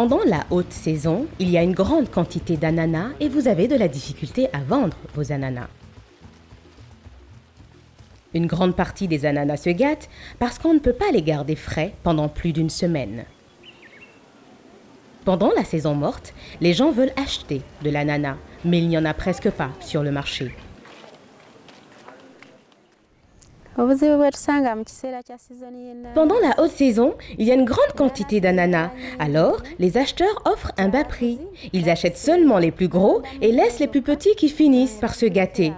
Pendant la haute saison, il y a une grande quantité d'ananas et vous avez de la difficulté à vendre vos ananas. Une grande partie des ananas se gâtent parce qu'on ne peut pas les garder frais pendant plus d'une semaine. Pendant la saison morte, les gens veulent acheter de l'ananas, mais il n'y en a presque pas sur le marché. Pendant la haute saison, il y a une grande quantité d'ananas. Alors, les acheteurs offrent un bas prix. Ils achètent seulement les plus gros et laissent les plus petits qui finissent par se gâter.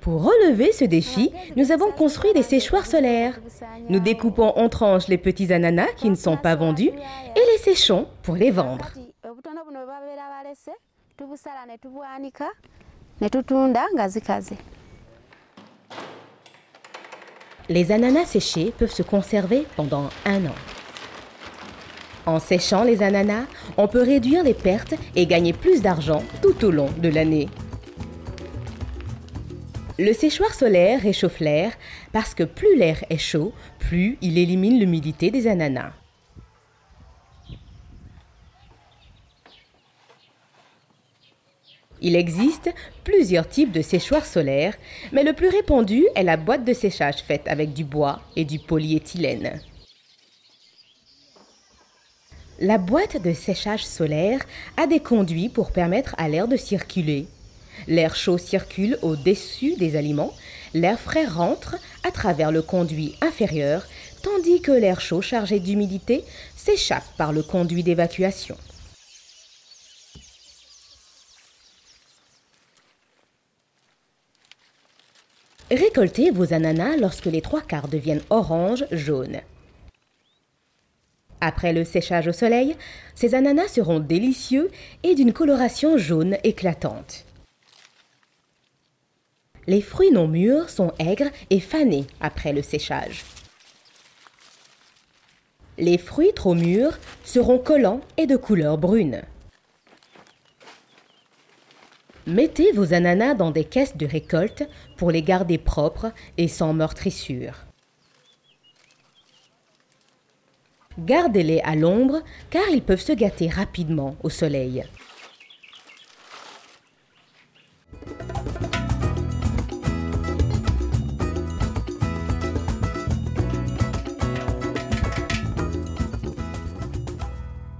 Pour relever ce défi, nous avons construit des séchoirs solaires. Nous découpons en tranches les petits ananas qui ne sont pas vendus et les séchons pour les vendre. Les ananas séchés peuvent se conserver pendant un an. En séchant les ananas, on peut réduire les pertes et gagner plus d'argent tout au long de l'année. Le séchoir solaire réchauffe l'air parce que plus l'air est chaud, plus il élimine l'humidité des ananas. Il existe plusieurs types de séchoirs solaires, mais le plus répandu est la boîte de séchage faite avec du bois et du polyéthylène. La boîte de séchage solaire a des conduits pour permettre à l'air de circuler. L'air chaud circule au-dessus des aliments, l'air frais rentre à travers le conduit inférieur, tandis que l'air chaud chargé d'humidité s'échappe par le conduit d'évacuation. Récoltez vos ananas lorsque les trois quarts deviennent orange jaune. Après le séchage au soleil, ces ananas seront délicieux et d'une coloration jaune éclatante. Les fruits non mûrs sont aigres et fanés après le séchage. Les fruits trop mûrs seront collants et de couleur brune. Mettez vos ananas dans des caisses de récolte pour les garder propres et sans meurtrissure. Gardez-les à l'ombre car ils peuvent se gâter rapidement au soleil.